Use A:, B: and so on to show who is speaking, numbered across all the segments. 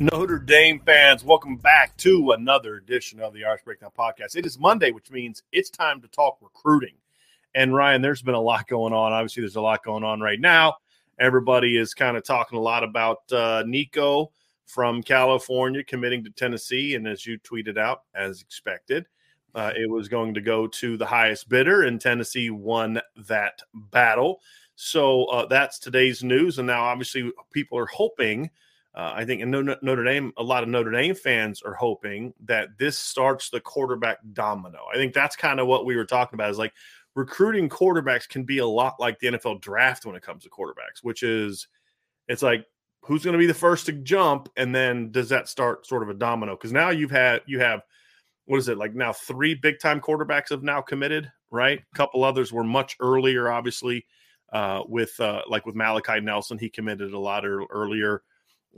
A: Notre Dame fans, welcome back to another edition of the Irish Breakdown Podcast. It is Monday, which means it's time to talk recruiting. And Ryan, there's been a lot going on. Obviously, there's a lot going on right now. Everybody is kind of talking a lot about uh, Nico from California committing to Tennessee. And as you tweeted out, as expected, uh, it was going to go to the highest bidder, and Tennessee won that battle. So uh, that's today's news. And now, obviously, people are hoping – uh, I think in Notre Dame, a lot of Notre Dame fans are hoping that this starts the quarterback domino. I think that's kind of what we were talking about. Is like recruiting quarterbacks can be a lot like the NFL draft when it comes to quarterbacks, which is it's like who's going to be the first to jump, and then does that start sort of a domino? Because now you've had you have what is it like now three big time quarterbacks have now committed, right? A couple others were much earlier, obviously. Uh, with uh, like with Malachi Nelson, he committed a lot earlier.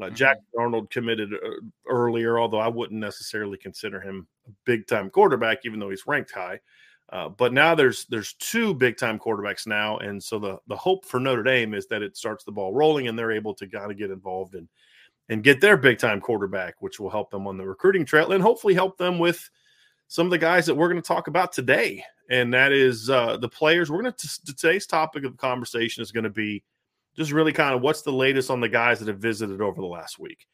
A: Uh, mm-hmm. Jack Arnold committed uh, earlier, although I wouldn't necessarily consider him a big time quarterback, even though he's ranked high. Uh, but now there's there's two big time quarterbacks now, and so the the hope for Notre Dame is that it starts the ball rolling and they're able to kind of get involved and and get their big time quarterback, which will help them on the recruiting trail and hopefully help them with some of the guys that we're going to talk about today. And that is uh, the players. We're going to today's topic of conversation is going to be just really kind of what's the latest on the guys that have visited over the last week.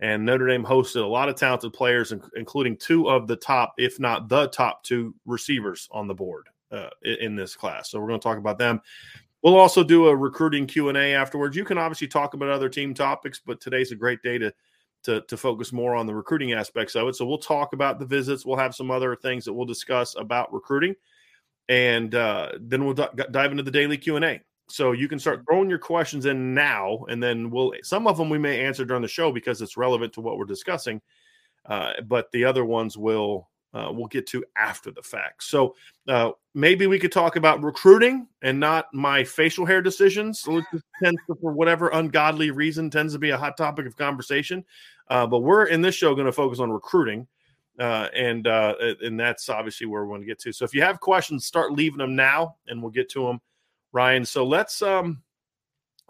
A: And Notre Dame hosted a lot of talented players, including two of the top, if not the top two receivers on the board uh, in this class. So we're going to talk about them. We'll also do a recruiting Q and A afterwards. You can obviously talk about other team topics, but today's a great day to, to to focus more on the recruiting aspects of it. So we'll talk about the visits. We'll have some other things that we'll discuss about recruiting, and uh, then we'll d- dive into the daily Q and A. So you can start throwing your questions in now, and then we'll some of them we may answer during the show because it's relevant to what we're discussing. Uh, but the other ones will uh, we'll get to after the fact. So uh, maybe we could talk about recruiting and not my facial hair decisions, which tends to, for whatever ungodly reason tends to be a hot topic of conversation. Uh, but we're in this show going to focus on recruiting. Uh, and uh, and that's obviously where we want to get to. So if you have questions, start leaving them now, and we'll get to them Ryan. So let's um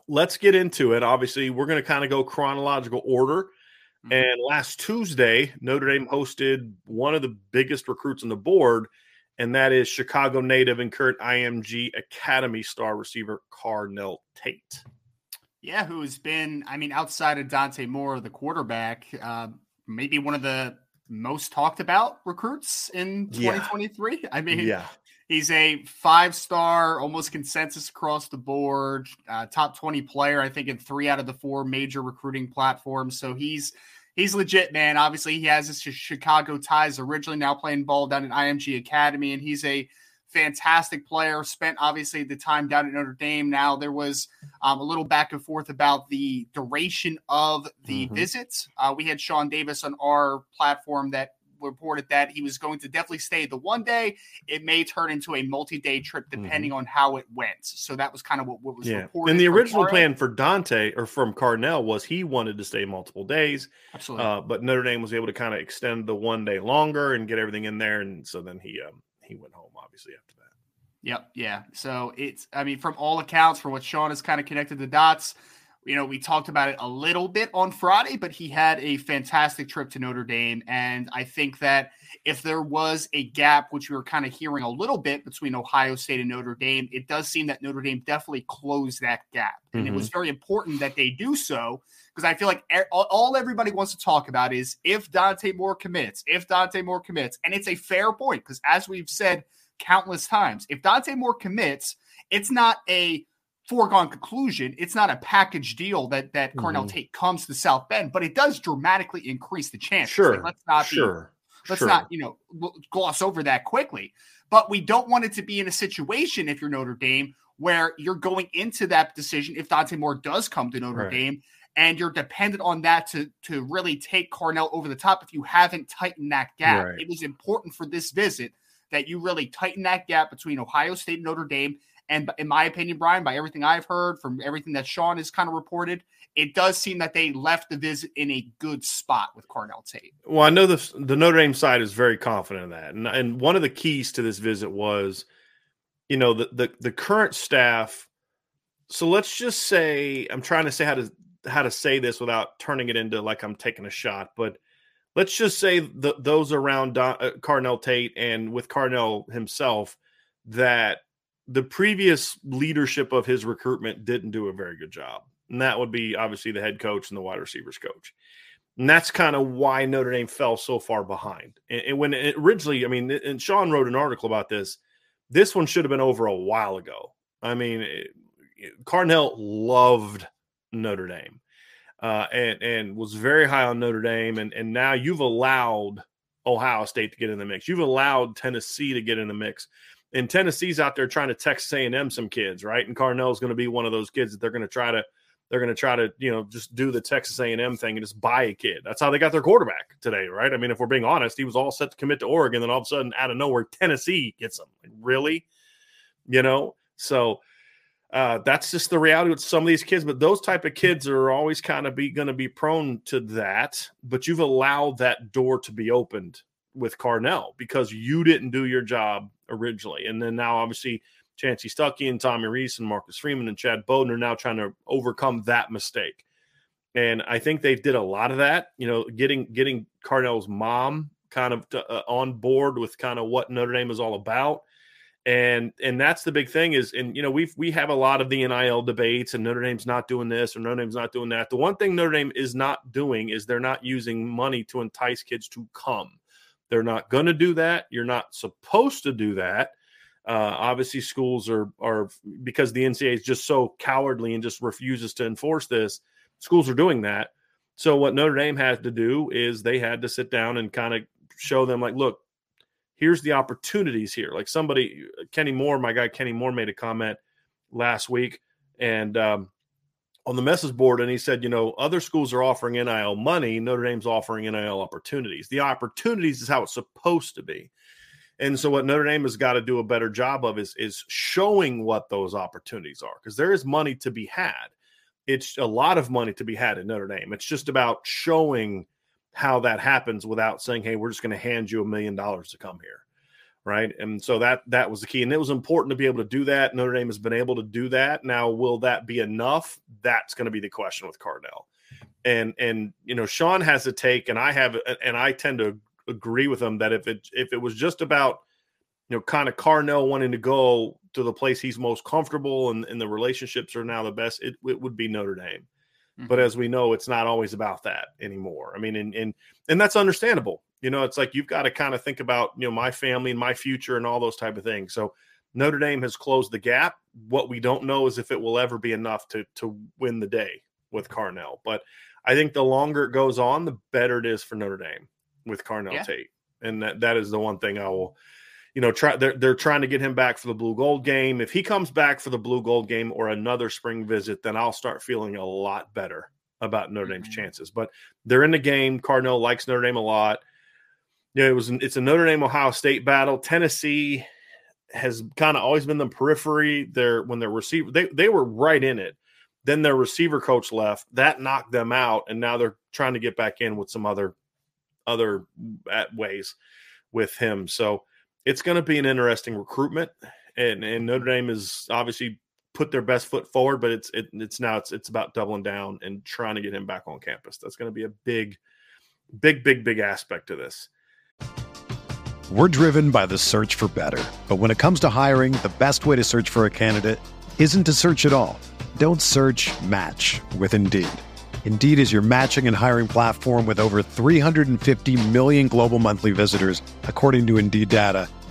A: let's get into it. Obviously, we're going to kind of go chronological order. Mm-hmm. And last Tuesday, Notre Dame hosted one of the biggest recruits on the board, and that is Chicago native and current IMG Academy star receiver Carnell Tate.
B: Yeah, who's been, I mean, outside of Dante Moore, the quarterback, uh, maybe one of the most talked about recruits in 2023. Yeah. I mean, yeah. He's a five star, almost consensus across the board, uh, top 20 player, I think, in three out of the four major recruiting platforms. So he's he's legit, man. Obviously, he has his Chicago ties originally, now playing ball down at IMG Academy, and he's a fantastic player. Spent obviously the time down at Notre Dame. Now there was um, a little back and forth about the duration of the mm-hmm. visits. Uh, we had Sean Davis on our platform that reported that he was going to definitely stay the one day. It may turn into a multi-day trip mm-hmm. depending mm-hmm. on how it went. So that was kind of what, what was yeah. reported.
A: And the original plan for Dante or from Carnell was he wanted to stay multiple days.
B: Absolutely.
A: Uh, but Notre Dame was able to kind of extend the one day longer and get everything in there, and so then he um, he went home obviously after that.
B: Yep. Yeah. So it's, I mean, from all accounts, from what Sean has kind of connected the dots, you know, we talked about it a little bit on Friday, but he had a fantastic trip to Notre Dame. And I think that if there was a gap, which we were kind of hearing a little bit between Ohio State and Notre Dame, it does seem that Notre Dame definitely closed that gap. And mm-hmm. it was mm-hmm. very important that they do so because I feel like all everybody wants to talk about is if Dante Moore commits, if Dante Moore commits. And it's a fair point because as we've said countless times, if Dante Moore commits, it's not a foregone conclusion. It's not a package deal that that mm-hmm. Carnell Tate comes to South Bend, but it does dramatically increase the chance.
A: Sure,
B: like, let's not
A: sure.
B: Be, let's sure. not you know gloss over that quickly. But we don't want it to be in a situation if you're Notre Dame where you're going into that decision if Dante Moore does come to Notre right. Dame and you're dependent on that to to really take Carnell over the top if you haven't tightened that gap. Right. It was important for this visit that you really tighten that gap between Ohio State and Notre Dame and in my opinion, Brian, by everything I've heard from everything that Sean has kind of reported, it does seem that they left the visit in a good spot with Carnell Tate.
A: Well, I know the the Notre Dame side is very confident in that, and and one of the keys to this visit was, you know, the the, the current staff. So let's just say I'm trying to say how to how to say this without turning it into like I'm taking a shot, but let's just say the, those around Don, uh, Carnell Tate and with Carnell himself that the previous leadership of his recruitment didn't do a very good job. And that would be obviously the head coach and the wide receivers coach. And that's kind of why Notre Dame fell so far behind. And, and when it originally, I mean, and Sean wrote an article about this. This one should have been over a while ago. I mean, it, Carnell loved Notre Dame uh, and and was very high on Notre Dame, and and now you've allowed Ohio State to get in the mix. You've allowed Tennessee to get in the mix and Tennessee's out there trying to Texas A&M some kids, right? And Carnell's going to be one of those kids that they're going to try to they're going to try to you know just do the Texas A&M thing and just buy a kid. That's how they got their quarterback today, right? I mean, if we're being honest, he was all set to commit to Oregon, then all of a sudden, out of nowhere, Tennessee gets him. Like, really, you know? So uh, that's just the reality with some of these kids. But those type of kids are always kind of be going to be prone to that. But you've allowed that door to be opened with Carnell because you didn't do your job originally. And then now, obviously, Chansi Stuckey and Tommy Rees and Marcus Freeman and Chad Bowden are now trying to overcome that mistake. And I think they did a lot of that, you know, getting getting Carnell's mom kind of to, uh, on board with kind of what Notre Dame is all about. And and that's the big thing is, and you know, we've we have a lot of the NIL debates, and Notre Dame's not doing this or Notre Dame's not doing that. The one thing Notre Dame is not doing is they're not using money to entice kids to come. They're not going to do that. You're not supposed to do that. Uh, obviously, schools are are because the NCAA is just so cowardly and just refuses to enforce this. Schools are doing that. So what Notre Dame had to do is they had to sit down and kind of show them like, look, here's the opportunities here. Like somebody, Kenny Moore, my guy Kenny Moore made a comment last week, and um, on the message board and he said, you know, other schools are offering NIL money, Notre Dame's offering NIL opportunities. The opportunities is how it's supposed to be. And so what Notre Dame has got to do a better job of is is showing what those opportunities are because there is money to be had. It's a lot of money to be had in Notre Dame. It's just about showing how that happens without saying, "Hey, we're just going to hand you a million dollars to come here." Right? And so that that was the key, and it was important to be able to do that. Notre Dame has been able to do that. Now, will that be enough? That's going to be the question with Carnell. And and you know, Sean has a take, and I have, and I tend to agree with him that if it if it was just about you know kind of Carnell wanting to go to the place he's most comfortable and, and the relationships are now the best, it, it would be Notre Dame. Mm-hmm. But as we know, it's not always about that anymore. I mean, and and and that's understandable you know, it's like you've got to kind of think about, you know, my family and my future and all those type of things. So Notre Dame has closed the gap. What we don't know is if it will ever be enough to to win the day with Carnell. But I think the longer it goes on, the better it is for Notre Dame with Carnell yeah. Tate. And that that is the one thing I will, you know, try they're they're trying to get him back for the blue gold game. If he comes back for the blue gold game or another spring visit, then I'll start feeling a lot better about Notre Dame's mm-hmm. chances. But they're in the game. Carnell likes Notre Dame a lot Yeah, it was. It's a Notre Dame Ohio State battle. Tennessee has kind of always been the periphery. There when their receiver they they were right in it. Then their receiver coach left. That knocked them out, and now they're trying to get back in with some other other ways with him. So it's going to be an interesting recruitment, and and Notre Dame is obviously put their best foot forward, but it's it, it's now it's it's about doubling down and trying to get him back on campus. That's going to be a big, big, big, big aspect to this.
C: We're driven by the search for better, but when it comes to hiring, the best way to search for a candidate isn't to search at all. Don't search. Match with Indeed. Indeed is your matching and hiring platform with over 350 million global monthly visitors, according to Indeed data,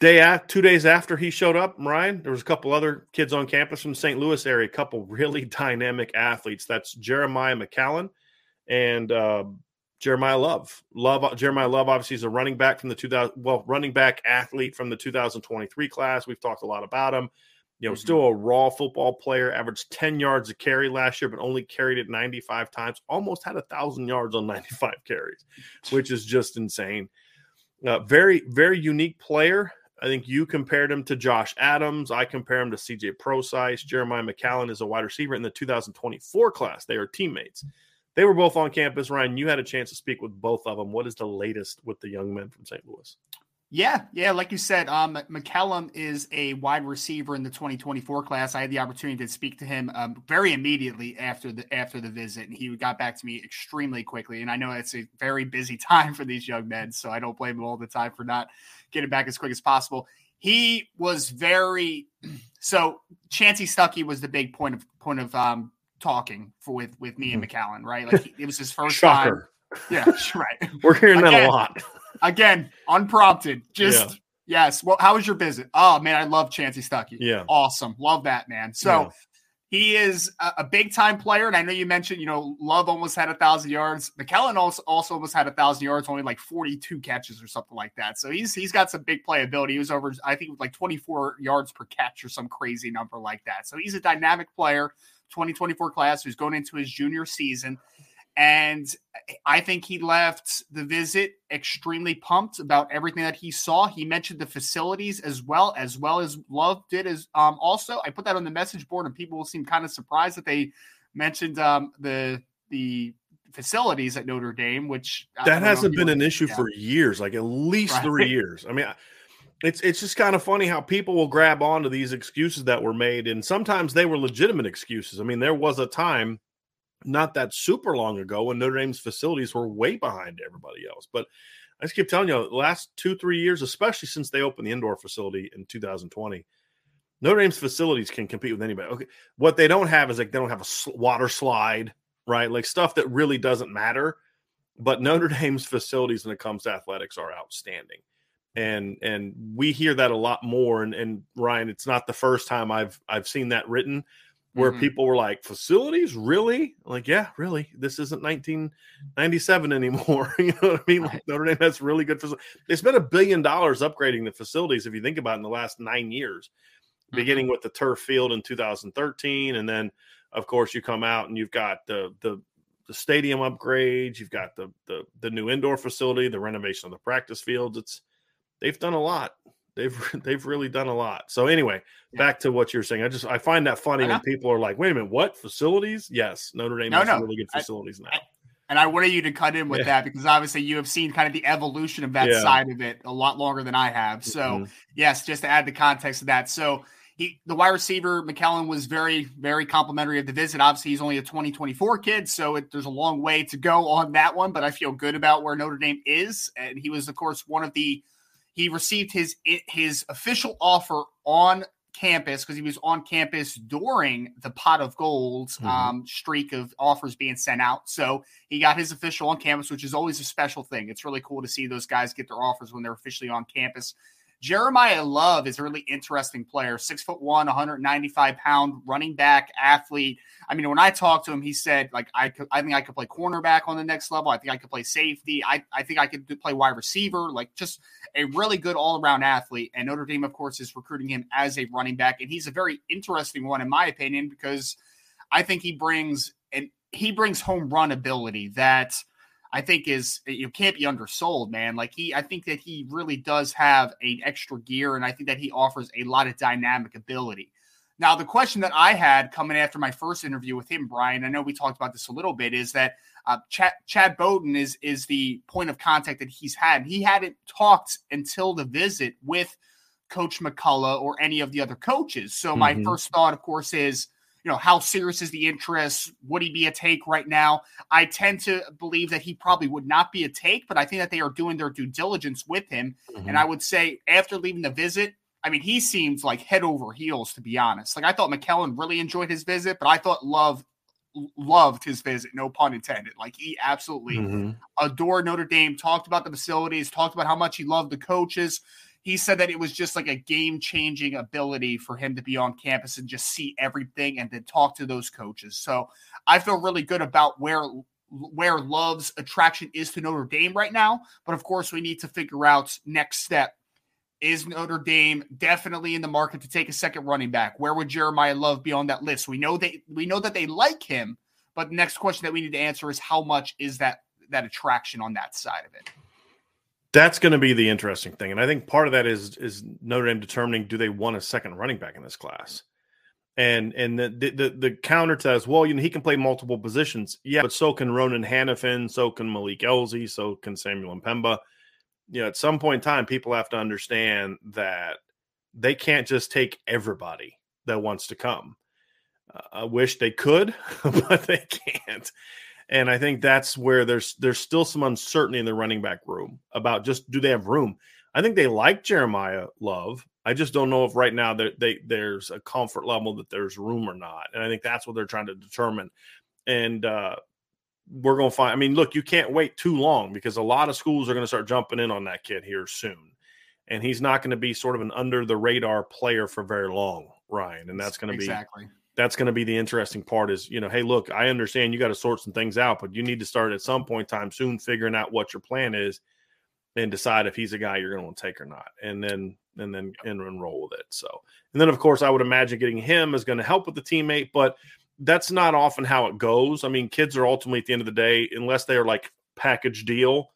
A: Day after, two days after he showed up, Ryan, there was a couple other kids on campus from St. Louis area, a couple really dynamic athletes. That's Jeremiah McCallum and uh, Jeremiah Love. Love Jeremiah Love obviously is a running back from the 2000 well running back athlete from the 2023 class. We've talked a lot about him. You know, mm-hmm. still a raw football player, averaged 10 yards a carry last year, but only carried it 95 times, almost had a thousand yards on 95 carries, which is just insane. Uh, very, very unique player. I think you compared him to Josh Adams. I compare him to CJ Prosise. Jeremiah McCallum is a wide receiver in the 2024 class. They are teammates. They were both on campus. Ryan, you had a chance to speak with both of them. What is the latest with the young men from St. Louis?
B: Yeah, yeah, like you said, um, McCallum is a wide receiver in the 2024 class. I had the opportunity to speak to him um, very immediately after the after the visit, and he got back to me extremely quickly. And I know it's a very busy time for these young men, so I don't blame him all the time for not getting back as quick as possible. He was very so. Chansi Stuckey was the big point of point of um, talking for with with me and mm-hmm. Right? Like it was his first Shocker. time. Yeah, right.
A: We're hearing again, that a lot.
B: again, unprompted. Just yeah. yes. Well, how was your visit? Oh man, I love Chansi Stuckey.
A: Yeah,
B: awesome. Love that man. So. He is a, big time player, and I know you mentioned, you know, Love almost had a thousand yards. McCallum also, also almost had a thousand yards, only like forty two catches or something like that. So he's he's got some big playability. He was over, I think, like twenty four yards per catch or some crazy number like that. So he's a dynamic player. 2024 class who's going into his junior season. And I think he left the visit extremely pumped about everything that he saw. He mentioned the facilities as well, as well as Love did. As um, also, I put that on the message board, and people seem kind of surprised that they mentioned um, the the facilities at Notre Dame, which
A: that hasn't been an issue yeah. for years, like at least right. three years. I mean, it's it's just kind of funny how people will grab onto these excuses that were made, and sometimes they were legitimate excuses. I mean, there was a time not that super long ago when Notre Dame's facilities were way behind everybody else. But I just keep telling you, the last two three years, especially since they opened the indoor facility in 2020. Notre Dame's facilities can compete with anybody. Okay, what they don't have is like they don't have a water slide, right? Like stuff that really doesn't matter. But Notre Dame's facilities, when it comes to athletics, are outstanding and and we hear that a lot more and, and ryan it's not the first time i've i've seen that written where mm-hmm. people were like facilities really like yeah really this isn't 1997 anymore you know what i mean like notre dame has really good facilities they spent a billion dollars upgrading the facilities if you think about it in the last nine years beginning mm-hmm. with the turf field in 2013, and then of course you come out and you've got the the the stadium upgrades, you've got the the the new indoor facility, the renovation of the practice fields. It's they've done a lot. They've they've really done a lot. So anyway, yeah. back to what you're saying. I just I find that funny when people are like, "Wait a minute, what facilities?" Yes, Notre Dame no, has no. really good facilities I, now.
B: and I wanted you to cut in with yeah. that because obviously you have seen kind of the evolution of that yeah. side of it a lot longer than I have. So mm-hmm. yes, just to add the context of that. So he the wide receiver McCallum was very very complimentary of the visit. Obviously, he's only a 2024 kid, so it, there's a long way to go on that one. But I feel good about where Notre Dame is, and he was of course one of the he received his his official offer on campus because he was on campus during the pot of gold mm-hmm. um, streak of offers being sent out. So he got his official on campus, which is always a special thing. It's really cool to see those guys get their offers when they're officially on campus. Jeremiah Love is a really interesting player, six foot one, 195 pound running back athlete. I mean, when I talked to him, he said, like, I could, I think I could play cornerback on the next level. I think I could play safety. I, I think I could play wide receiver, like just a really good all around athlete. And Notre Dame, of course, is recruiting him as a running back. And he's a very interesting one, in my opinion, because I think he brings and he brings home run ability that – I think is you can't be undersold, man. Like he, I think that he really does have an extra gear, and I think that he offers a lot of dynamic ability. Now, the question that I had coming after my first interview with him, Brian, I know we talked about this a little bit, is that uh, Chad, Chad Bowden is is the point of contact that he's had. He hadn't talked until the visit with Coach McCullough or any of the other coaches. So mm-hmm. my first thought, of course, is you know, how serious is the interest? Would he be a take right now? I tend to believe that he probably would not be a take, but I think that they are doing their due diligence with him. Mm-hmm. And I would say after leaving the visit, I mean, he seems like head over heels, to be honest. Like I thought McCallum really enjoyed his visit, but I thought Love loved his visit, no pun intended. Like he absolutely mm-hmm. adored Notre Dame, talked about the facilities, talked about how much he loved the coaches he said that it was just like a game changing ability for him to be on campus and just see everything and then talk to those coaches. So I feel really good about where where Love's attraction is to Notre Dame right now. But of course, we need to figure out next step. Is Notre Dame definitely in the market to take a second running back? Where would Jeremiah Love be on that list? We know they we know that they like him, but the next question that we need to answer is how much is that that attraction on that side of it?
A: That's going to be the interesting thing, and I think part of that is is Notre Dame determining do they want a second running back in this class, and and the the, the counter to that is well, you know, he can play multiple positions, yeah, but so can Ronan Hanafin, so can Malik Elzy, so can Samuel M'Pemba. You know, at some point in time, people have to understand that they can't just take everybody that wants to come. Uh, I wish they could, but they can't. And I think that's where there's there's still some uncertainty in the running back room about just do they have room. I think they like Jeremiah Love. I just don't know if right now they, they there's a comfort level that there's room or not. And I think that's what they're trying to determine. And uh, we're going to find. I mean, look, you can't wait too long because a lot of schools are going to start jumping in on that kid here soon, and he's not going to be sort of an under the radar player for very long, Ryan. And that's going to be exactly. That's going to be the interesting part is you know hey look i understand you got to sort some things out but you need to start at some point in time soon figuring out what your plan is and decide if he's a guy you're going to want to take or not and then and then and, and roll with it so. And then of course i would imagine getting him is going to help with the teammate but that's not often how it goes. I mean kids are ultimately at the end of the day unless they are like package deal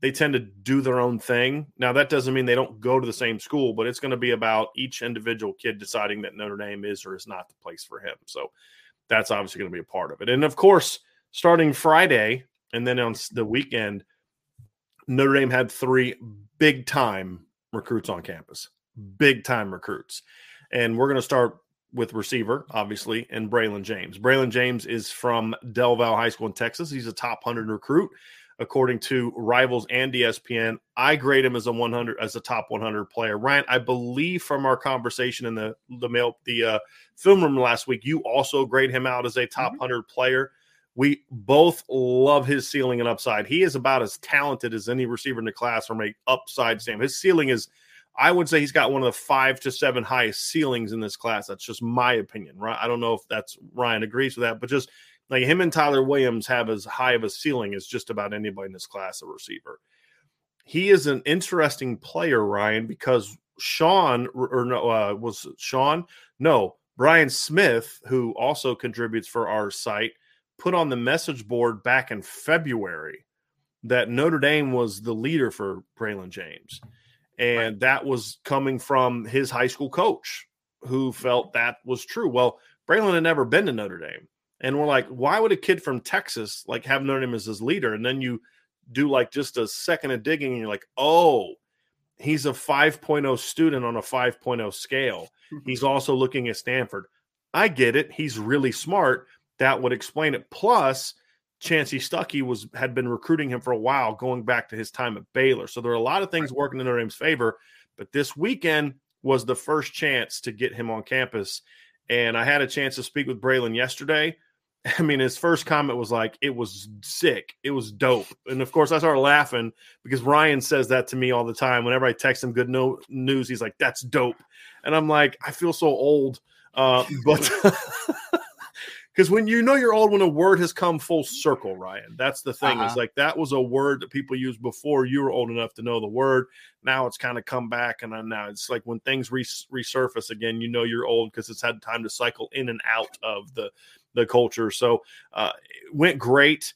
A: they tend to do their own thing. Now, that doesn't mean they don't go to the same school, but it's going to be about each individual kid deciding that Notre Dame is or is not the place for him. So that's obviously going to be a part of it. And of course, starting Friday and then on the weekend, Notre Dame had three big time recruits on campus, big time recruits. And we're going to start with receiver, obviously, and Braylon James. Braylon James is from Del Valle High School in Texas. He's a top 100 recruit according to Rivals and ESPN. I grade him as a 100 as a top 100 player. Ryan, I believe from our conversation in the the mail the uh, film room last week, you also grade him out as a top mm-hmm. 100 player. We both love his ceiling and upside. He is about as talented as any receiver in the class from a upside standpoint. His ceiling is, I would say, he's got one of the five to seven highest ceilings in this class. That's just my opinion. Right? I don't know if that's Ryan agrees with that, but just like him and Tyler Williams have as high of a ceiling as just about anybody in this class of receiver. He is an interesting player, Ryan, because Sean or no uh, was Sean? No, Brian Smith, who also contributes for our site, put on the message board back in February that Notre Dame was the leader for Braylon James. And right. that was coming from his high school coach who felt that was true. Well, Braylon had never been to Notre Dame. And we're like, why would a kid from Texas like have Notre Dame as his leader? And then you do like just a second of digging and you're like, oh, he's a 5.0 student on a 5.0 scale. he's also looking at Stanford. I get it. He's really smart. That would explain it. Plus, Chansi Stuckey was had been recruiting him for a while, going back to his time at Baylor. So there are a lot of things working in Notre Dame's favor. But this weekend was the first chance to get him on campus. And I had a chance to speak with Braylon yesterday. I mean, his first comment was like, it was sick. It was dope. And of course, I started laughing because Ryan says that to me all the time. Whenever I text him good no- news, he's like, that's dope. And I'm like, I feel so old. Uh, but because when you know you're old, when a word has come full circle, Ryan, that's the thing. Uh-huh. It's like that was a word that people used before you were old enough to know the word. Now it's kind of come back, and now it's like when things res- resurface again, you know you're old because it's had time to cycle in and out of the the culture. So uh, it went great.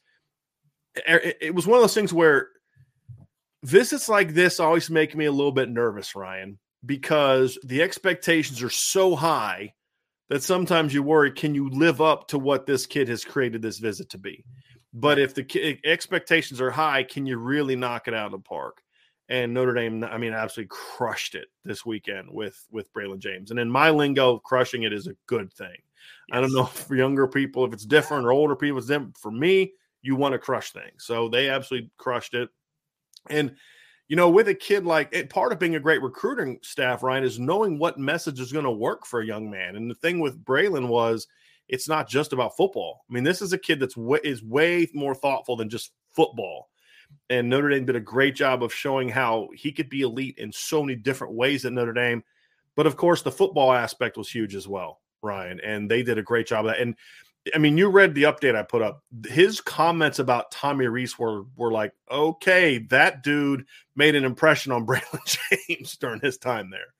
A: It, it was one of those things where visits like this always make me a little bit nervous, Ryan, because the expectations are so high that sometimes you worry can you live up to what this kid has created this visit to be but if the expectations are high can you really knock it out of the park and Notre Dame, I mean, absolutely crushed it this weekend with with Braylon James. And in my lingo, crushing it is a good thing. Yes. I don't know for younger people if it's different or older people it's different. For me, you want to crush things, so they absolutely crushed it. And you know, with a kid like it, part of being a great recruiting staff, Ryan, is knowing what message is going to work for a young man. And the thing with Braylon was, it's not just about football. I mean, this is a kid that's way, is way more thoughtful than just football. And Notre Dame did a great job of showing how he could be elite in so many different ways at Notre Dame. But of course, the football aspect was huge as well, Ryan. And they did a great job of that. And I mean, you read the update I put up. His comments about Tommy Rees were were like, okay, that dude made an impression on Braylon James during his time there.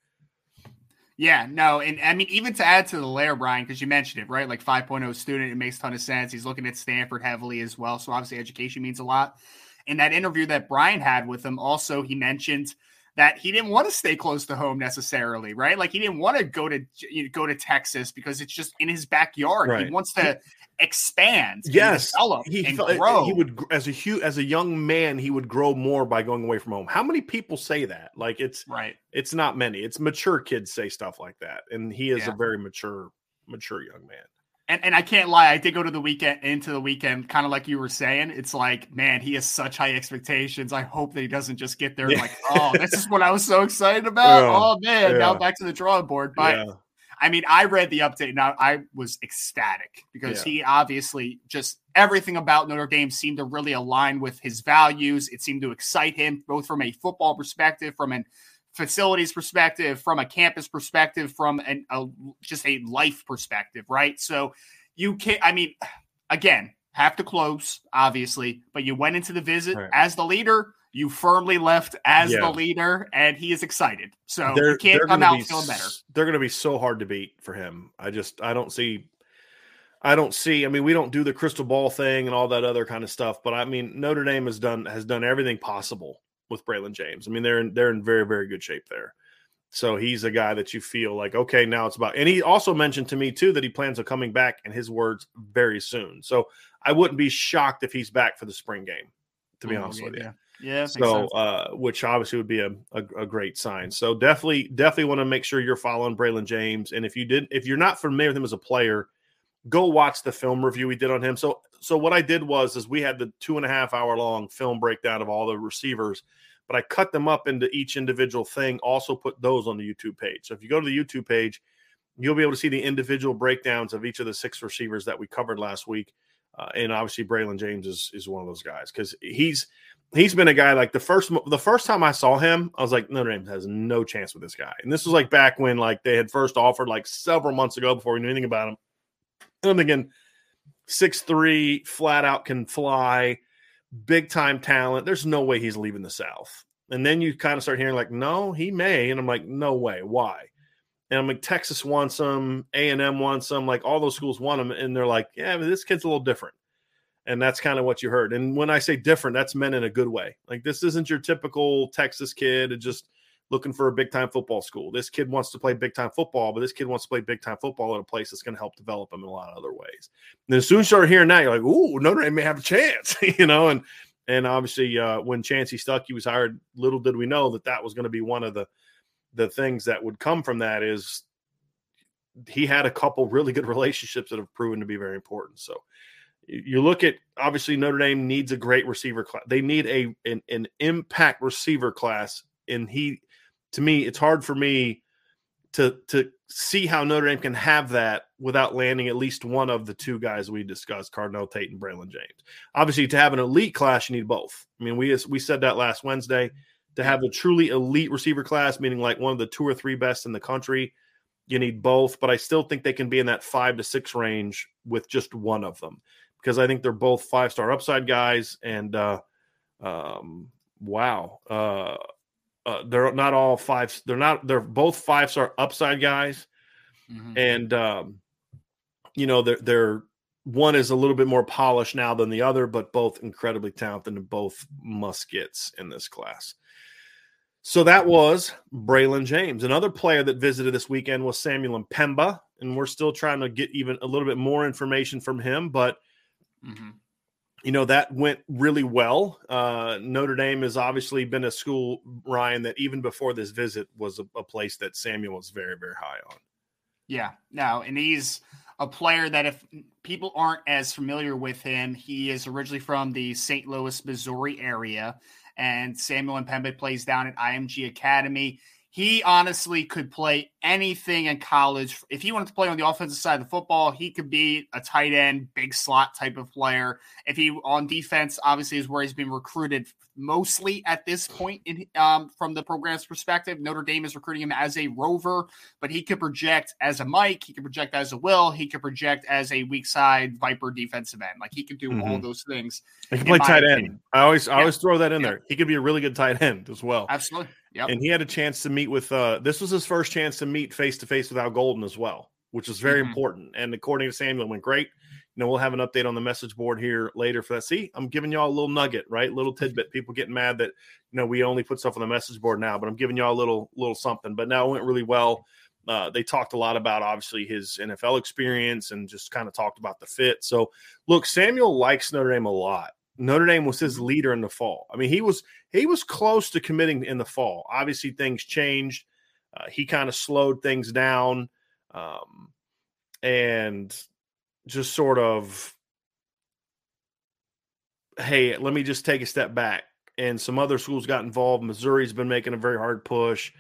B: Yeah, no, and I mean, even to add to the layer, Brian, because you mentioned it, right? Like 5.0 student, it makes a ton of sense. He's looking at Stanford heavily as well. So obviously, education means a lot. In that interview that Brian had with him, also, he mentioned – that he didn't want to stay close to home necessarily, right? Like he didn't want to go to you know, go to Texas because it's just in his backyard. Right. He wants to expand,
A: yes,
B: develop,
A: he
B: and
A: felt, uh,
B: grow.
A: He would, as a as a young man, he would grow more by going away from home. How many people say that? Like it's
B: right.
A: It's not many. It's mature kids say stuff like that, and he is yeah. a very mature, mature young man
B: and, and I can't lie, I did go to the weekend into the weekend, kind of like you were saying. It's like, man, he has such high expectations. I hope that he doesn't just get there yeah. like, oh, this is what I was so excited about. Yeah. Oh man, yeah. now back to the drawing board. But I mean, I read the update now. I was ecstatic because he obviously just everything about Notre Dame seemed to really align with his values. It seemed to excite him both from a football perspective, from an facilities perspective, from a campus perspective, from an, a just a life perspective, right? So you can't. I mean, again, have to close, obviously, but you went into the visit right. as the leader. You firmly left as yeah. the leader, and he is excited. So they're, you can't come out feeling better.
A: They're going to be so hard to beat for him. I just I don't see I don't see. I mean, we don't do the crystal ball thing and all that other kind of stuff, but I mean, Notre Dame has done has done everything possible with Braylon James. I mean, they're in, they're in very very good shape there. So he's a guy that you feel like okay, now it's about. And he also mentioned to me too that he plans on coming back, in his words, very soon. So I wouldn't be shocked if he's back for the spring game. To be oh, honest yeah, with you.
B: Yeah. Yeah.
A: So, uh, which obviously would be a, a, a, great sign. So definitely, definitely want to make sure you're following Braylon James. And if you did, if you're not familiar with him as a player, go watch the film review we did on him. So, so what I did was, is we had the two and a half hour long film breakdown of all the receivers but I cut them up into each individual thing. Also, put those on the YouTube page. So if you go to the YouTube page, you'll be able to see the individual breakdowns of each of the six receivers that we covered last week. Uh, and obviously, Braylon James is is one of those guys because he's he's been a guy like the first the first time I saw him, I was like, Notre Dame has no chance with this guy. And this was like back when like they had first offered like several months ago before we knew anything about him. I'm thinking six three, flat out can fly big time talent. There's no way he's leaving the South. And then you kind of start hearing like, no, he may. And I'm like, no way. Why? And I'm like, Texas wants him, A and M wants him, like all those schools want him, and they're like, yeah, but this kid's a little different. And that's kind of what you heard. And when I say different, that's meant in a good way. Like this isn't your typical Texas kid It just looking for a big time football school. This kid wants to play big time football, but this kid wants to play big time football at a place that's going to help develop him in a lot of other ways. And as soon as you start hearing that, you're like, "Ooh, Notre Dame may have a chance," you know. And and obviously, uh, when Stuckey was hired, little did we know that that was going to be one of the the things that would come from that is he had a couple really good relationships that have proven to be very important. So you look at obviously Notre Dame needs a great receiver class. They need a an, an impact receiver class, and he to me, it's hard for me to to see how Notre Dame can have that without landing at least one of the two guys we discussed, Carnell Tate and Braylon James. Obviously, to have an elite class, you need both. I mean, we we said that last Wednesday. To have a truly elite receiver class, meaning like one of the two or three best in the country, you need both. But I still think they can be in that five to six range with just one of them because I think they're both five star upside guys. And uh, um, wow, uh, uh, they're not all five. They're not. They're both five star upside guys, mm-hmm. and um, you know they're they're one is a little bit more polished now than the other, but both incredibly talented and both muskets in this class. So that was Braylon James. Another player that visited this weekend was Samuel M'Pemba, and we're still trying to get even a little bit more information from him. But mm-hmm you know that went really well. Uh, Notre Dame has obviously been a school, Ryan, that even before this visit was a, a, place that Samuel was very, very high on.
B: Yeah, no, and he's a player that if people aren't as familiar with him, he is originally from the St. Louis, Missouri area, and Samuel M'Pemba plays down at IMG Academy he honestly could play anything in college. If he wanted to play on the offensive side of the football, he could be a tight end, big slot type of player. If he on defense, obviously is where he's been recruited mostly at this point in um, from the program's perspective. Notre Dame is recruiting him as a rover, but he could project as a Mike, he could project as a Will, he could project as a weak side Viper defensive end. Like he could do mm-hmm. all those things.
A: He can play tight opinion. end. I always I always throw that in yeah. there. He could be a really good tight end as well.
B: Absolutely. Yep.
A: And he had a chance to meet with uh this was his first chance to meet face to face with Al Golden as well, which was very mm-hmm. important. And according to Samuel, went great. You know, we'll have an update on the message board here later for that. See, I'm giving y'all a little nugget, right? Little tidbit. People getting mad that you know we only put stuff on the message board now, but I'm giving y'all a little little something. But now it went really well. Uh, they talked a lot about obviously his NFL experience and just kind of talked about the fit. So, look, Samuel likes Notre Dame a lot. Notre Dame was his leader in the fall. I mean, he was he was close to committing in the fall. Obviously, things changed. Uh, he kind of slowed things down, um, and just sort of, hey, let me just take a step back. And some other schools got involved. Missouri's been making a very hard push,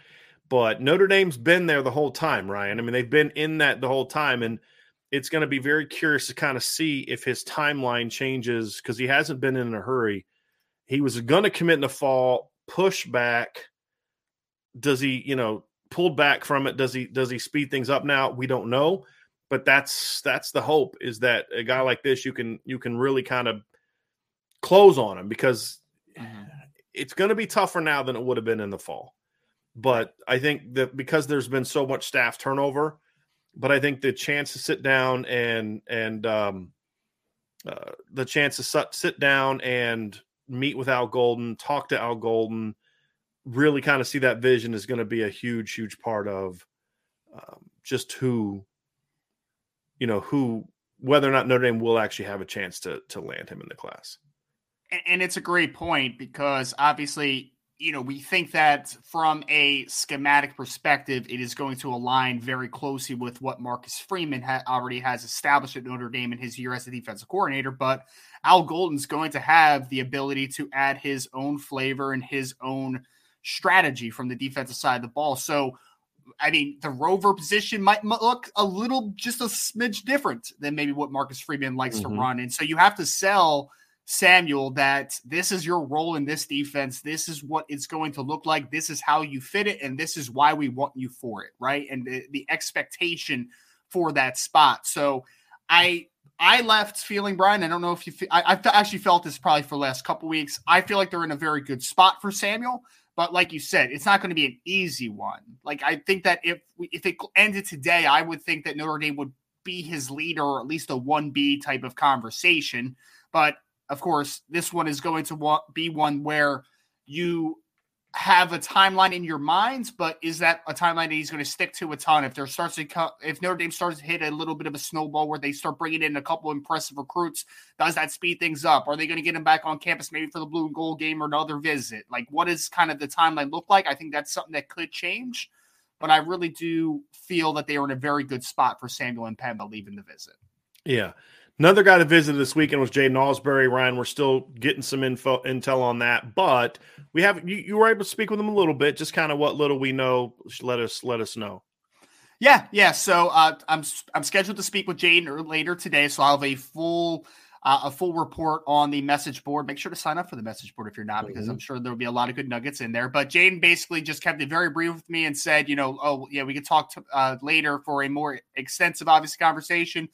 A: but Notre Dame's been there the whole time, Ryan. I mean, they've been in that the whole time, and it's going to be very curious to kind of see if his timeline changes because he hasn't been in a hurry. He was going to commit in the fall, push back. Does he, you know, pulled back from it? Does he does he speed things up now? We don't know, but that's that's the hope is that a guy like this you can you can really kind of close on him because mm-hmm. it's going to be tougher now than it would have been in the fall. But I think that because there's been so much staff turnover, but I think the chance to sit down and and um, uh, the chance to sit sit down and meet with Al Golden, talk to Al Golden, really kind of see that vision is going to be a huge, huge part of um, just who, you know, who whether or not Notre Dame will actually have a chance to to land him in the class.
B: And it's a great point because obviously you know, we think that from a schematic perspective, it is going to align very closely with what Marcus Freeman ha- already has established at Notre Dame in his year as a defensive coordinator. But Al Golden's going to have the ability to add his own flavor and his own strategy from the defensive side of the ball. So, I mean, the rover position might look a little just a smidge different than maybe what Marcus Freeman likes mm-hmm. to run. And so you have to sell Samuel that this is your role in this defense. This is what it's going to look like. This is how you fit it, and this is why we want you for it, right? And the, the expectation for that spot. So I I left feeling Brian. I don't know if you. Feel, I, have actually felt this probably for the last couple weeks. I feel like they're in a very good spot for Samuel, But like you said, it's not going to be an easy one. Like I think that if if it ended today, I would think that Notre Dame would be his leader or at least a 1B type of conversation. But of course, this one is going to be one where you have a timeline in your minds, but is that a timeline that he's going to stick to a ton? If there starts to come, if Notre Dame starts to hit a little bit of a snowball where they start bringing in a couple impressive recruits, does that speed things up? Are they going to get him back on campus maybe for the blue and gold game or another visit? Like, what is kind of the timeline look like? I think that's something that could change, but I really do feel that they are in a very good spot for Samuel M'Pemba leaving the visit.
A: Yeah. Another guy to visit this weekend was Jaiden Ausberry. Ryan, we're still getting some info intel on that, but we have you, you were able to speak with him a little bit, just kind of what little we know. Let us let us know.
B: Yeah, yeah. So uh, I'm I'm scheduled to speak with Jaiden later today, so I'll have a full uh, a full report on the message board. Make sure to sign up for the message board if you're not, because mm-hmm. I'm sure there'll be a lot of good nuggets in there. But Jaiden basically just kept it very brief with me and said, you know, oh yeah, we could talk to, uh, later for a more extensive, obvious conversation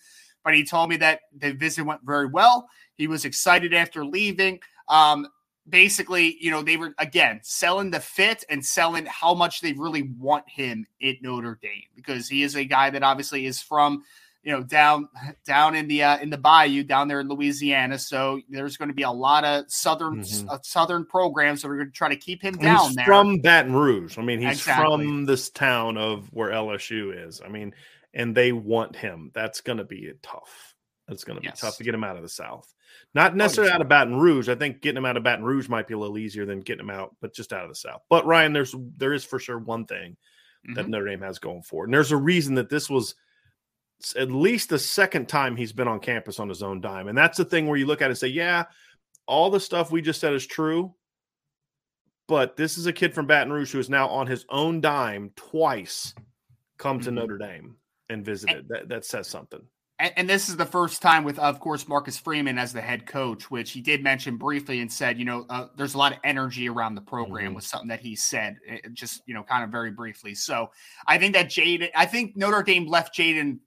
B: but he told me that the visit went very well. He was excited after leaving. Um, basically, you know, they were again selling the fit and selling how much they really want him at Notre Dame because he is a guy that obviously is from you know down down in the uh, in the bayou down there in Louisiana. So there's going to be a lot of southern mm-hmm. uh, southern programs that are going to try to keep him down there.
A: From Baton Rouge, I mean, he's exactly. from this town of where LSU is. I mean, and they want him. That's going to be tough. That's going to be tough to get him out of the South. Not necessarily out of Baton Rouge. I think getting him out of Baton Rouge might be a little easier than getting him out, but just out of the South. But Ryan, there's there is for sure one thing mm-hmm. that Notre Dame has going for, and there's a reason that this was at least the second time he's been on campus on his own dime, and that's the thing where you look at it and say, yeah, all the stuff we just said is true, but this is a kid from Baton Rouge who is now on his own dime twice come to mm-hmm. Notre Dame and visited. And, that that says something.
B: And, and, this is the first time with, of course, Marcus Freeman as the head coach, which he did mention briefly and said, you know, uh, there's a lot of energy around the program mm-hmm. was something that he said, eh, just you know, kind of very briefly. So I think that Jaiden, I think Notre Dame left Jaiden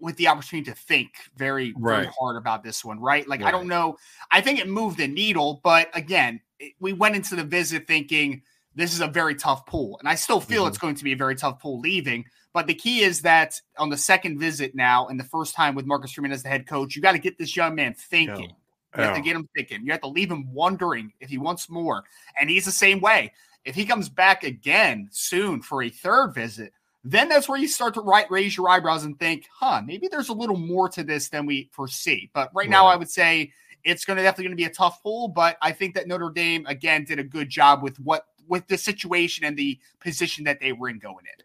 B: with the opportunity to think very, right. very hard about this one, right? Like right. I don't know, I think it moved the needle, but again, it, we went into the visit thinking this is a very tough pool, and I still feel mm-hmm. it's going to be a very tough pool leaving. But the key is that on the second visit now, and the first time with Marcus Freeman as the head coach, you got to get this young man thinking. You have to get him thinking. You have to leave him wondering if he wants more. And he's the same way. If he comes back again soon for a third visit, then that's where you start to right, raise your eyebrows and think, huh, maybe there's a little more to this than we foresee. But right, right. now, I would say it's going to definitely going to be a tough pull. But I think that Notre Dame again did a good job with what with the situation and the position that they were in going in.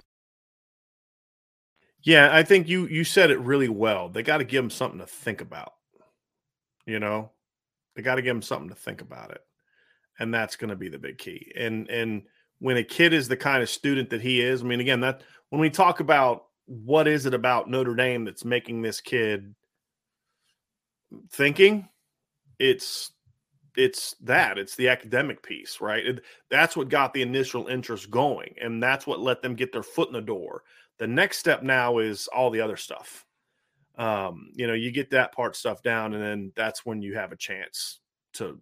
A: Yeah, I think you you said it really well. They got to give them something to think about. You know, they got to give them something to think about it, and that's going to be the big key. And and when a kid is the kind of student that he is, I mean, again, that when we talk about what is it about Notre Dame that's making this kid thinking, it's it's that it's the academic piece right it, that's what got the initial interest going and that's what let them get their foot in the door the next step now is all the other stuff. Um, you know, you get that part stuff down, and then that's when you have a chance to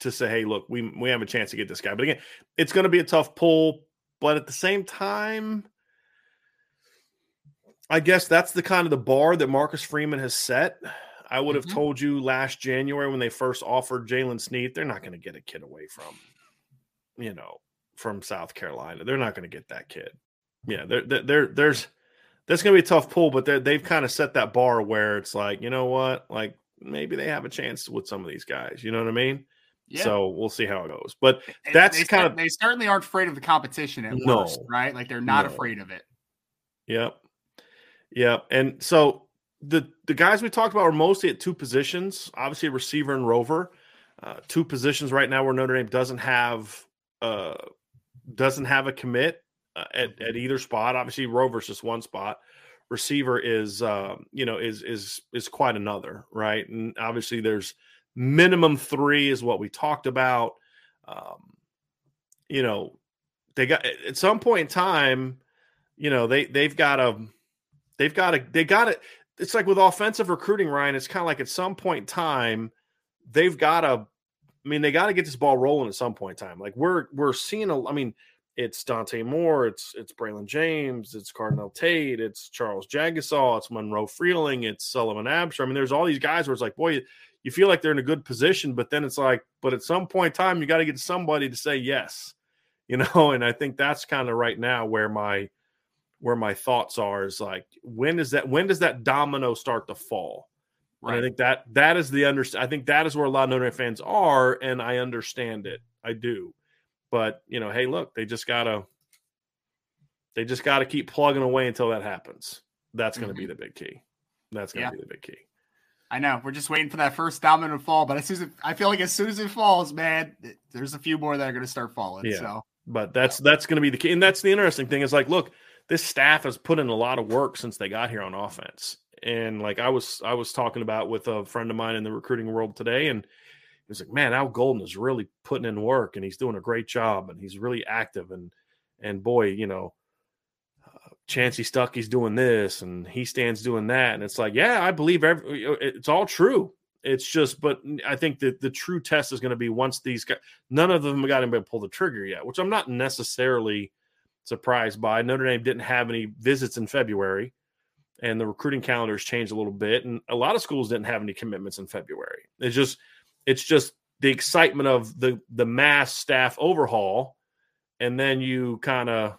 A: to say, hey, look, we we have a chance to get this guy. But again, it's going to be a tough pull, but at the same time, I guess that's the kind of the bar that Marcus Freeman has set. I would have mm-hmm. told you last January when they first offered Jalen Sneed, they're not going to get a kid away from, you know, from South Carolina. They're not going to get that kid. Yeah, there, there, there's that's going to be a tough pull, but they've kind of set that bar where it's like, you know what, like maybe they have a chance with some of these guys. You know what I mean? Yeah. So we'll see how it goes. But that's
B: they,
A: kind of
B: they certainly aren't afraid of the competition at no, worst, right? Like they're not no. afraid of it.
A: Yep. Yep. And so the the guys we talked about are mostly at two positions, obviously receiver and rover. Uh, two positions right now where Notre Dame doesn't have uh, doesn't have a commit uh, at, at either spot. Obviously, rover's just one spot. Receiver is um, you know is is is quite another, right? And obviously, there's minimum three is what we talked about. Um, you know, they got at some point in time, you know, they they've got a they've got a they got it. It's like with offensive recruiting, Ryan. It's kind of like at some point in time, they've got to. I mean, they got to get this ball rolling at some point in time. Like we're we're seeing a. I mean, it's Dante Moore, it's it's Braylon James, it's Carnell Tate, it's Charles Jagusah, it's Monroe Freeling, it's Sullivan Absher. I mean, there's all these guys where it's like, boy, you feel like they're in a good position, but then it's like, but at some point in time, you got to get somebody to say yes, you know. And I think that's kind of right now where my where my thoughts are is like, when is that? When does that domino start to fall? Right. And I think that that is the under. I think that is where a lot of Notre Dame fans are, and I understand it. I do, but you know, hey, look, they just gotta they just got to keep plugging away until that happens. That's going to mm-hmm. be the big key. That's going to yeah. be the big key.
B: I know. We're just waiting for that first domino to fall, but as soon as it, I feel like as soon as it falls, man, there's a few more that are going to start falling. Yeah. So,
A: but that's that's going to be the key, and that's the interesting thing is like, look, this staff has put in a lot of work since they got here on offense, and like I was I was talking about with a friend of mine in the recruiting world today, and he was like, man, Al Golden is really putting in work, and he's doing a great job, and he's really active, and and boy, you know, uh, Chansi Stuckey's doing this and he stands doing that. And it's like, yeah, I believe every, it's all true. It's just, but I think that the true test is going to be once these guys, none of them got anybody to pull the trigger yet, which I'm not necessarily surprised by. Notre Dame didn't have any visits in February and the recruiting calendars changed a little bit. And a lot of schools didn't have any commitments in February. It's just, it's just the excitement of the, the mass staff overhaul. And then you kind of,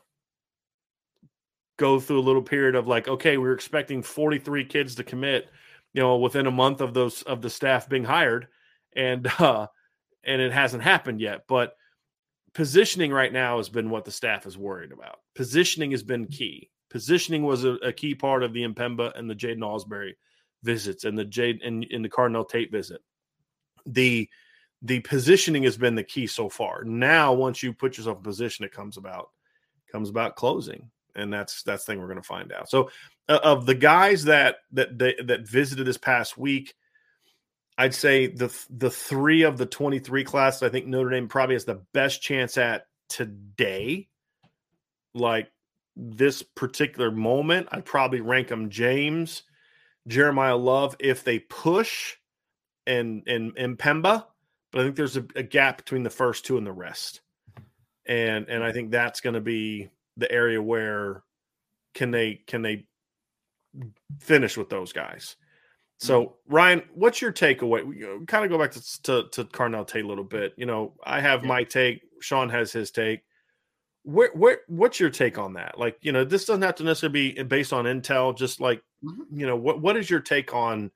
A: go through a little period of like, okay, we are expecting 43 kids to commit, you know, within a month of those of the staff being hired, and uh, and it hasn't happened yet. But positioning right now has been what the staff is worried about. Positioning has been key. Positioning was a, a key part of the M'Pemba and the Jaiden Ausberry visits and the Jade and in the Carnell Tate visit. The the positioning has been the key so far. Now, once you put yourself in position, it comes about comes about closing and that's that's thing we're going to find out. So, uh, of the guys that that they, that visited this past week, I'd say the the three of the twenty three class, I think Notre Dame probably has the best chance at today. Like this particular moment, I'd probably rank them James, Jeremiah Love if they push, and and and Pemba. But I think there's a, a gap between the first two and the rest, and and I think that's going to be the area where can they can they finish with those guys. So mm-hmm. Ryan, what's your takeaway? We kind of go back to, to, to Carnell Tate a little bit. You know, I have yeah. my take. Sean has his take. Where, where, what's your take on that? Like, you know, this doesn't have to necessarily be based on intel. Just like, mm-hmm. you know, what what is your take on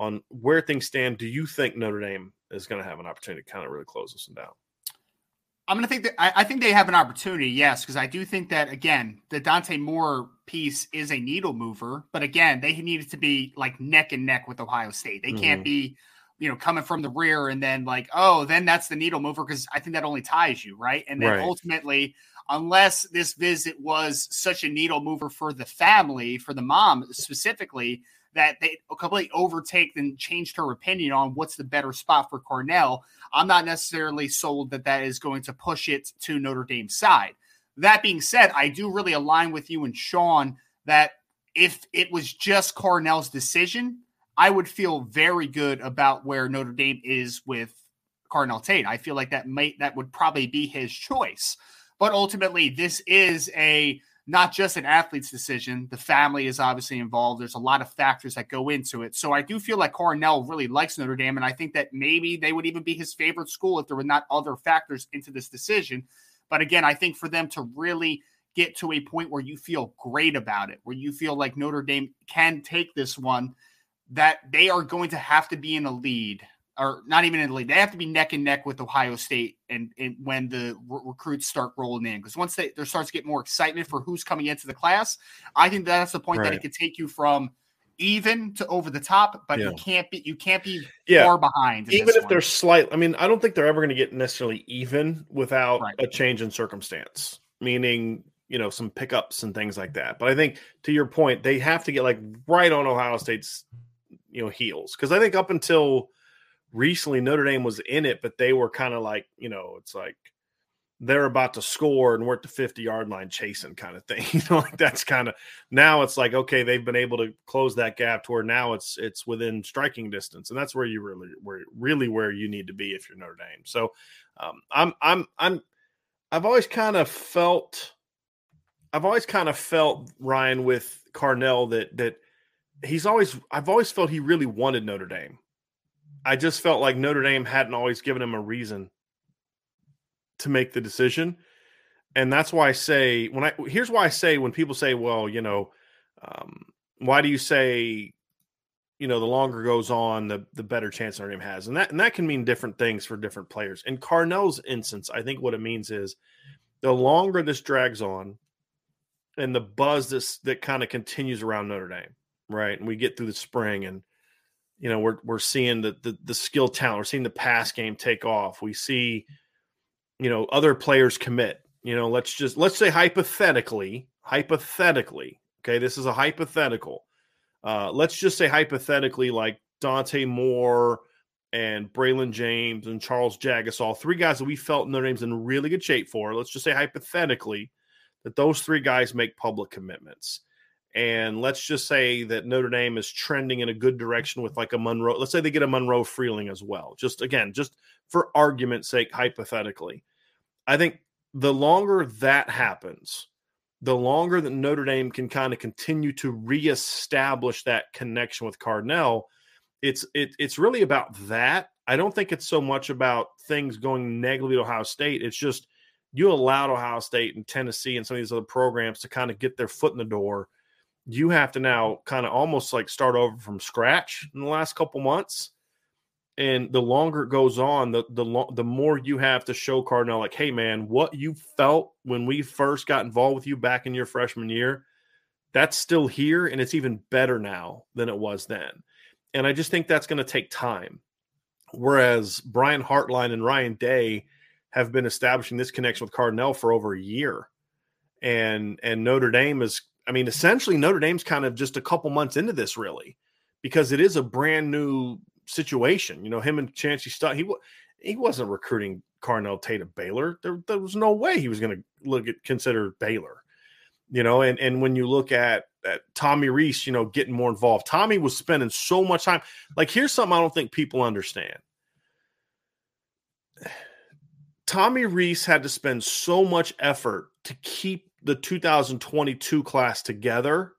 A: on where things stand? Do you think Notre Dame is going to have an opportunity to kind of really close this one down?
B: I'm going to think that I, I, think they have an opportunity, yes, because I do think that again, the Dante Moore piece is a needle mover, but again, they needed to be like neck and neck with Ohio State. They mm-hmm. can't be, you know, coming from the rear and then like, oh, then that's the needle mover because I think that only ties you, right? And then right. ultimately, unless this visit was such a needle mover for the family, for the mom specifically, that they completely overtake and changed her opinion on what's the better spot for Carnell. I'm not necessarily sold that that is going to push it to Notre Dame's side. That being said, I do really align with you and Sean that if it was just Carnell's decision, I would feel very good about where Notre Dame is with Carnell Tate. I feel like that might that would probably be his choice. But ultimately, this is a not just an athlete's decision. The family is obviously involved. There's a lot of factors that go into it. So I do feel like Carnell really likes Notre Dame, and I think that maybe they would even be his favorite school if there were not other factors into this decision. But again, I think for them to really get to a point where you feel great about it, where you feel like Notre Dame can take this one, that they are going to have to be in a lead, or not even in the lead. They have to be neck and neck with Ohio State, and, and when the re- recruits start rolling in, because once they, there starts to get more excitement for who's coming into the class, I think that's the point right. that it could take you from even to over the top, but yeah. you can't be you can't be yeah. far behind.
A: Even if one. they're slight, I mean, I don't think they're ever going to get necessarily even without right. a change in circumstance. Meaning, you know, some pickups and things like that. But I think to your point, they have to get like right on Ohio State's, you know, heels because I think up until recently Notre Dame was in it, but they were kind of like, you know, it's like they're about to score and we're at the 50 yard line chasing kind of thing. You know, like that's kind of now it's like, okay, they've been able to close that gap to where now it's it's within striking distance. And that's where you really where really where you need to be if you're Notre Dame. So um, I'm I'm I'm I've always kind of felt I've always kind of felt Ryan with Carnell that that he's always I've always felt he really wanted Notre Dame. I just felt like Notre Dame hadn't always given him a reason to make the decision. And that's why I say when I here's why I say when people say, well, you know, um, why do you say, you know, the longer goes on, the the better chance Notre Dame has, and that and that can mean different things for different players. In Carnell's instance, I think what it means is the longer this drags on, and the buzz this that kind of continues around Notre Dame, right? And we get through the spring, and you know we're we're seeing the the, the skill talent, we're seeing the pass game take off. We see you know other players commit you know let's just let's say hypothetically hypothetically okay this is a hypothetical uh let's just say hypothetically like dante moore and Braylon James and Charles Jagusah, three guys that we felt their names in really good shape for. Let's just say hypothetically that those three guys make public commitments. And let's just say that Notre Dame is trending in a good direction with like a Monroe. Let's say they get a Monroe Freeling as well. Just again, just for argument's sake, hypothetically. I think the longer that happens, the longer that Notre Dame can kind of continue to reestablish that connection with Carnell, it's it, it's really about that. I don't think it's so much about things going negatively to Ohio State. It's just you allowed Ohio State and Tennessee and some of these other programs to kind of get their foot in the door. You have to now kind of almost like start over from scratch in the last couple months and the longer it goes on, the the lo- the more you have to show Carnell, like, hey man, what you felt when we first got involved with you back in your freshman year, that's still here, and it's even better now than it was then. And I just think that's going to take time. Whereas Brian Hartline and Ryan Day have been establishing this connection with Carnell for over a year, and and Notre Dame is, I mean, essentially Notre Dame's kind of just a couple months into this, really, because it is a brand new situation. You know, him and Chansi Stutt, he he wasn't recruiting Carnell Tate of Baylor. There, there was no way he was going to look at consider Baylor. You know, and and when you look at, at Tommy Rees, you know, getting more involved, Tommy was spending so much time. Like, here's something I don't think people understand. Tommy Rees had to spend so much effort to keep the 2022 class together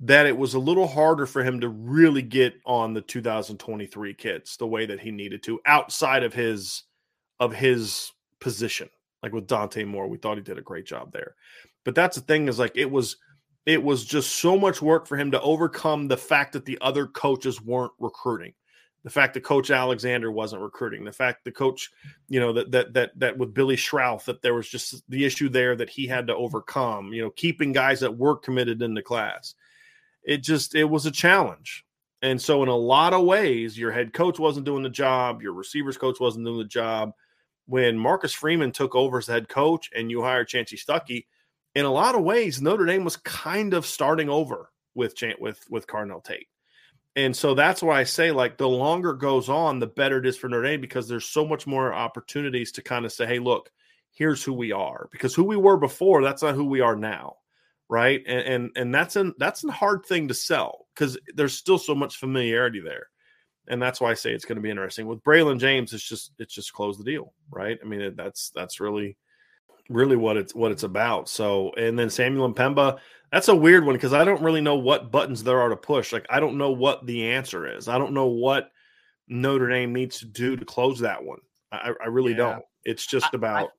A: that it was a little harder for him to really get on the 2023 kids the way that he needed to outside of his of his position. Like with Dante Moore we thought he did a great job there. But that's the thing is like it was it was just so much work for him to overcome the fact that the other coaches weren't recruiting the fact that coach Alexander wasn't recruiting the fact the coach you know that that that that with Billy Schrauth that there was just the issue there that he had to overcome you know keeping guys that were committed in the class it just it was a challenge. And so in a lot of ways, your head coach wasn't doing the job, your receivers coach wasn't doing the job. When Marcus Freeman took over as head coach and you hired Chansi Stuckey, in a lot of ways, Notre Dame was kind of starting over with with with Carnell Tate. And so that's why I say, like, the longer goes on, the better it is for Notre Dame because there's so much more opportunities to kind of say, hey, look, here's who we are. Because who we were before, that's not who we are now right? And and, and that's an that's a hard thing to sell because there's still so much familiarity there, and that's why I say it's going to be interesting. With Braylon James, it's just it's just close the deal, right? I mean, that's that's really really what it's what it's about. So, and then Samuel M'Pemba, that's a weird one because I don't really know what buttons there are to push. Like, I don't know what the answer is. I don't know what Notre Dame needs to do to close that one. I, I really yeah. don't. It's just about.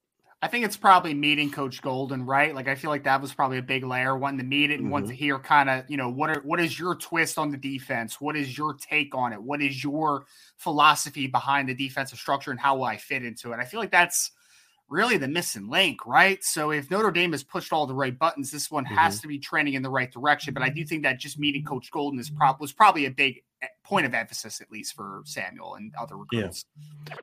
B: I think it's probably meeting Coach Golden, right? Like I feel like that was probably a big layer, wanting to meet it and mm-hmm. want to hear kind of, you know, what are what is your twist on the defense? What is your take on it? What is your philosophy behind the defensive structure and how will I fit into it? I feel like that's really the missing link, right? So if Notre Dame has pushed all the right buttons, this one mm-hmm. has to be trending in the right direction. But I do think that just meeting Coach Golden is prob- was probably a big eh, point of emphasis, at least for Samuel and other recruits. Yeah.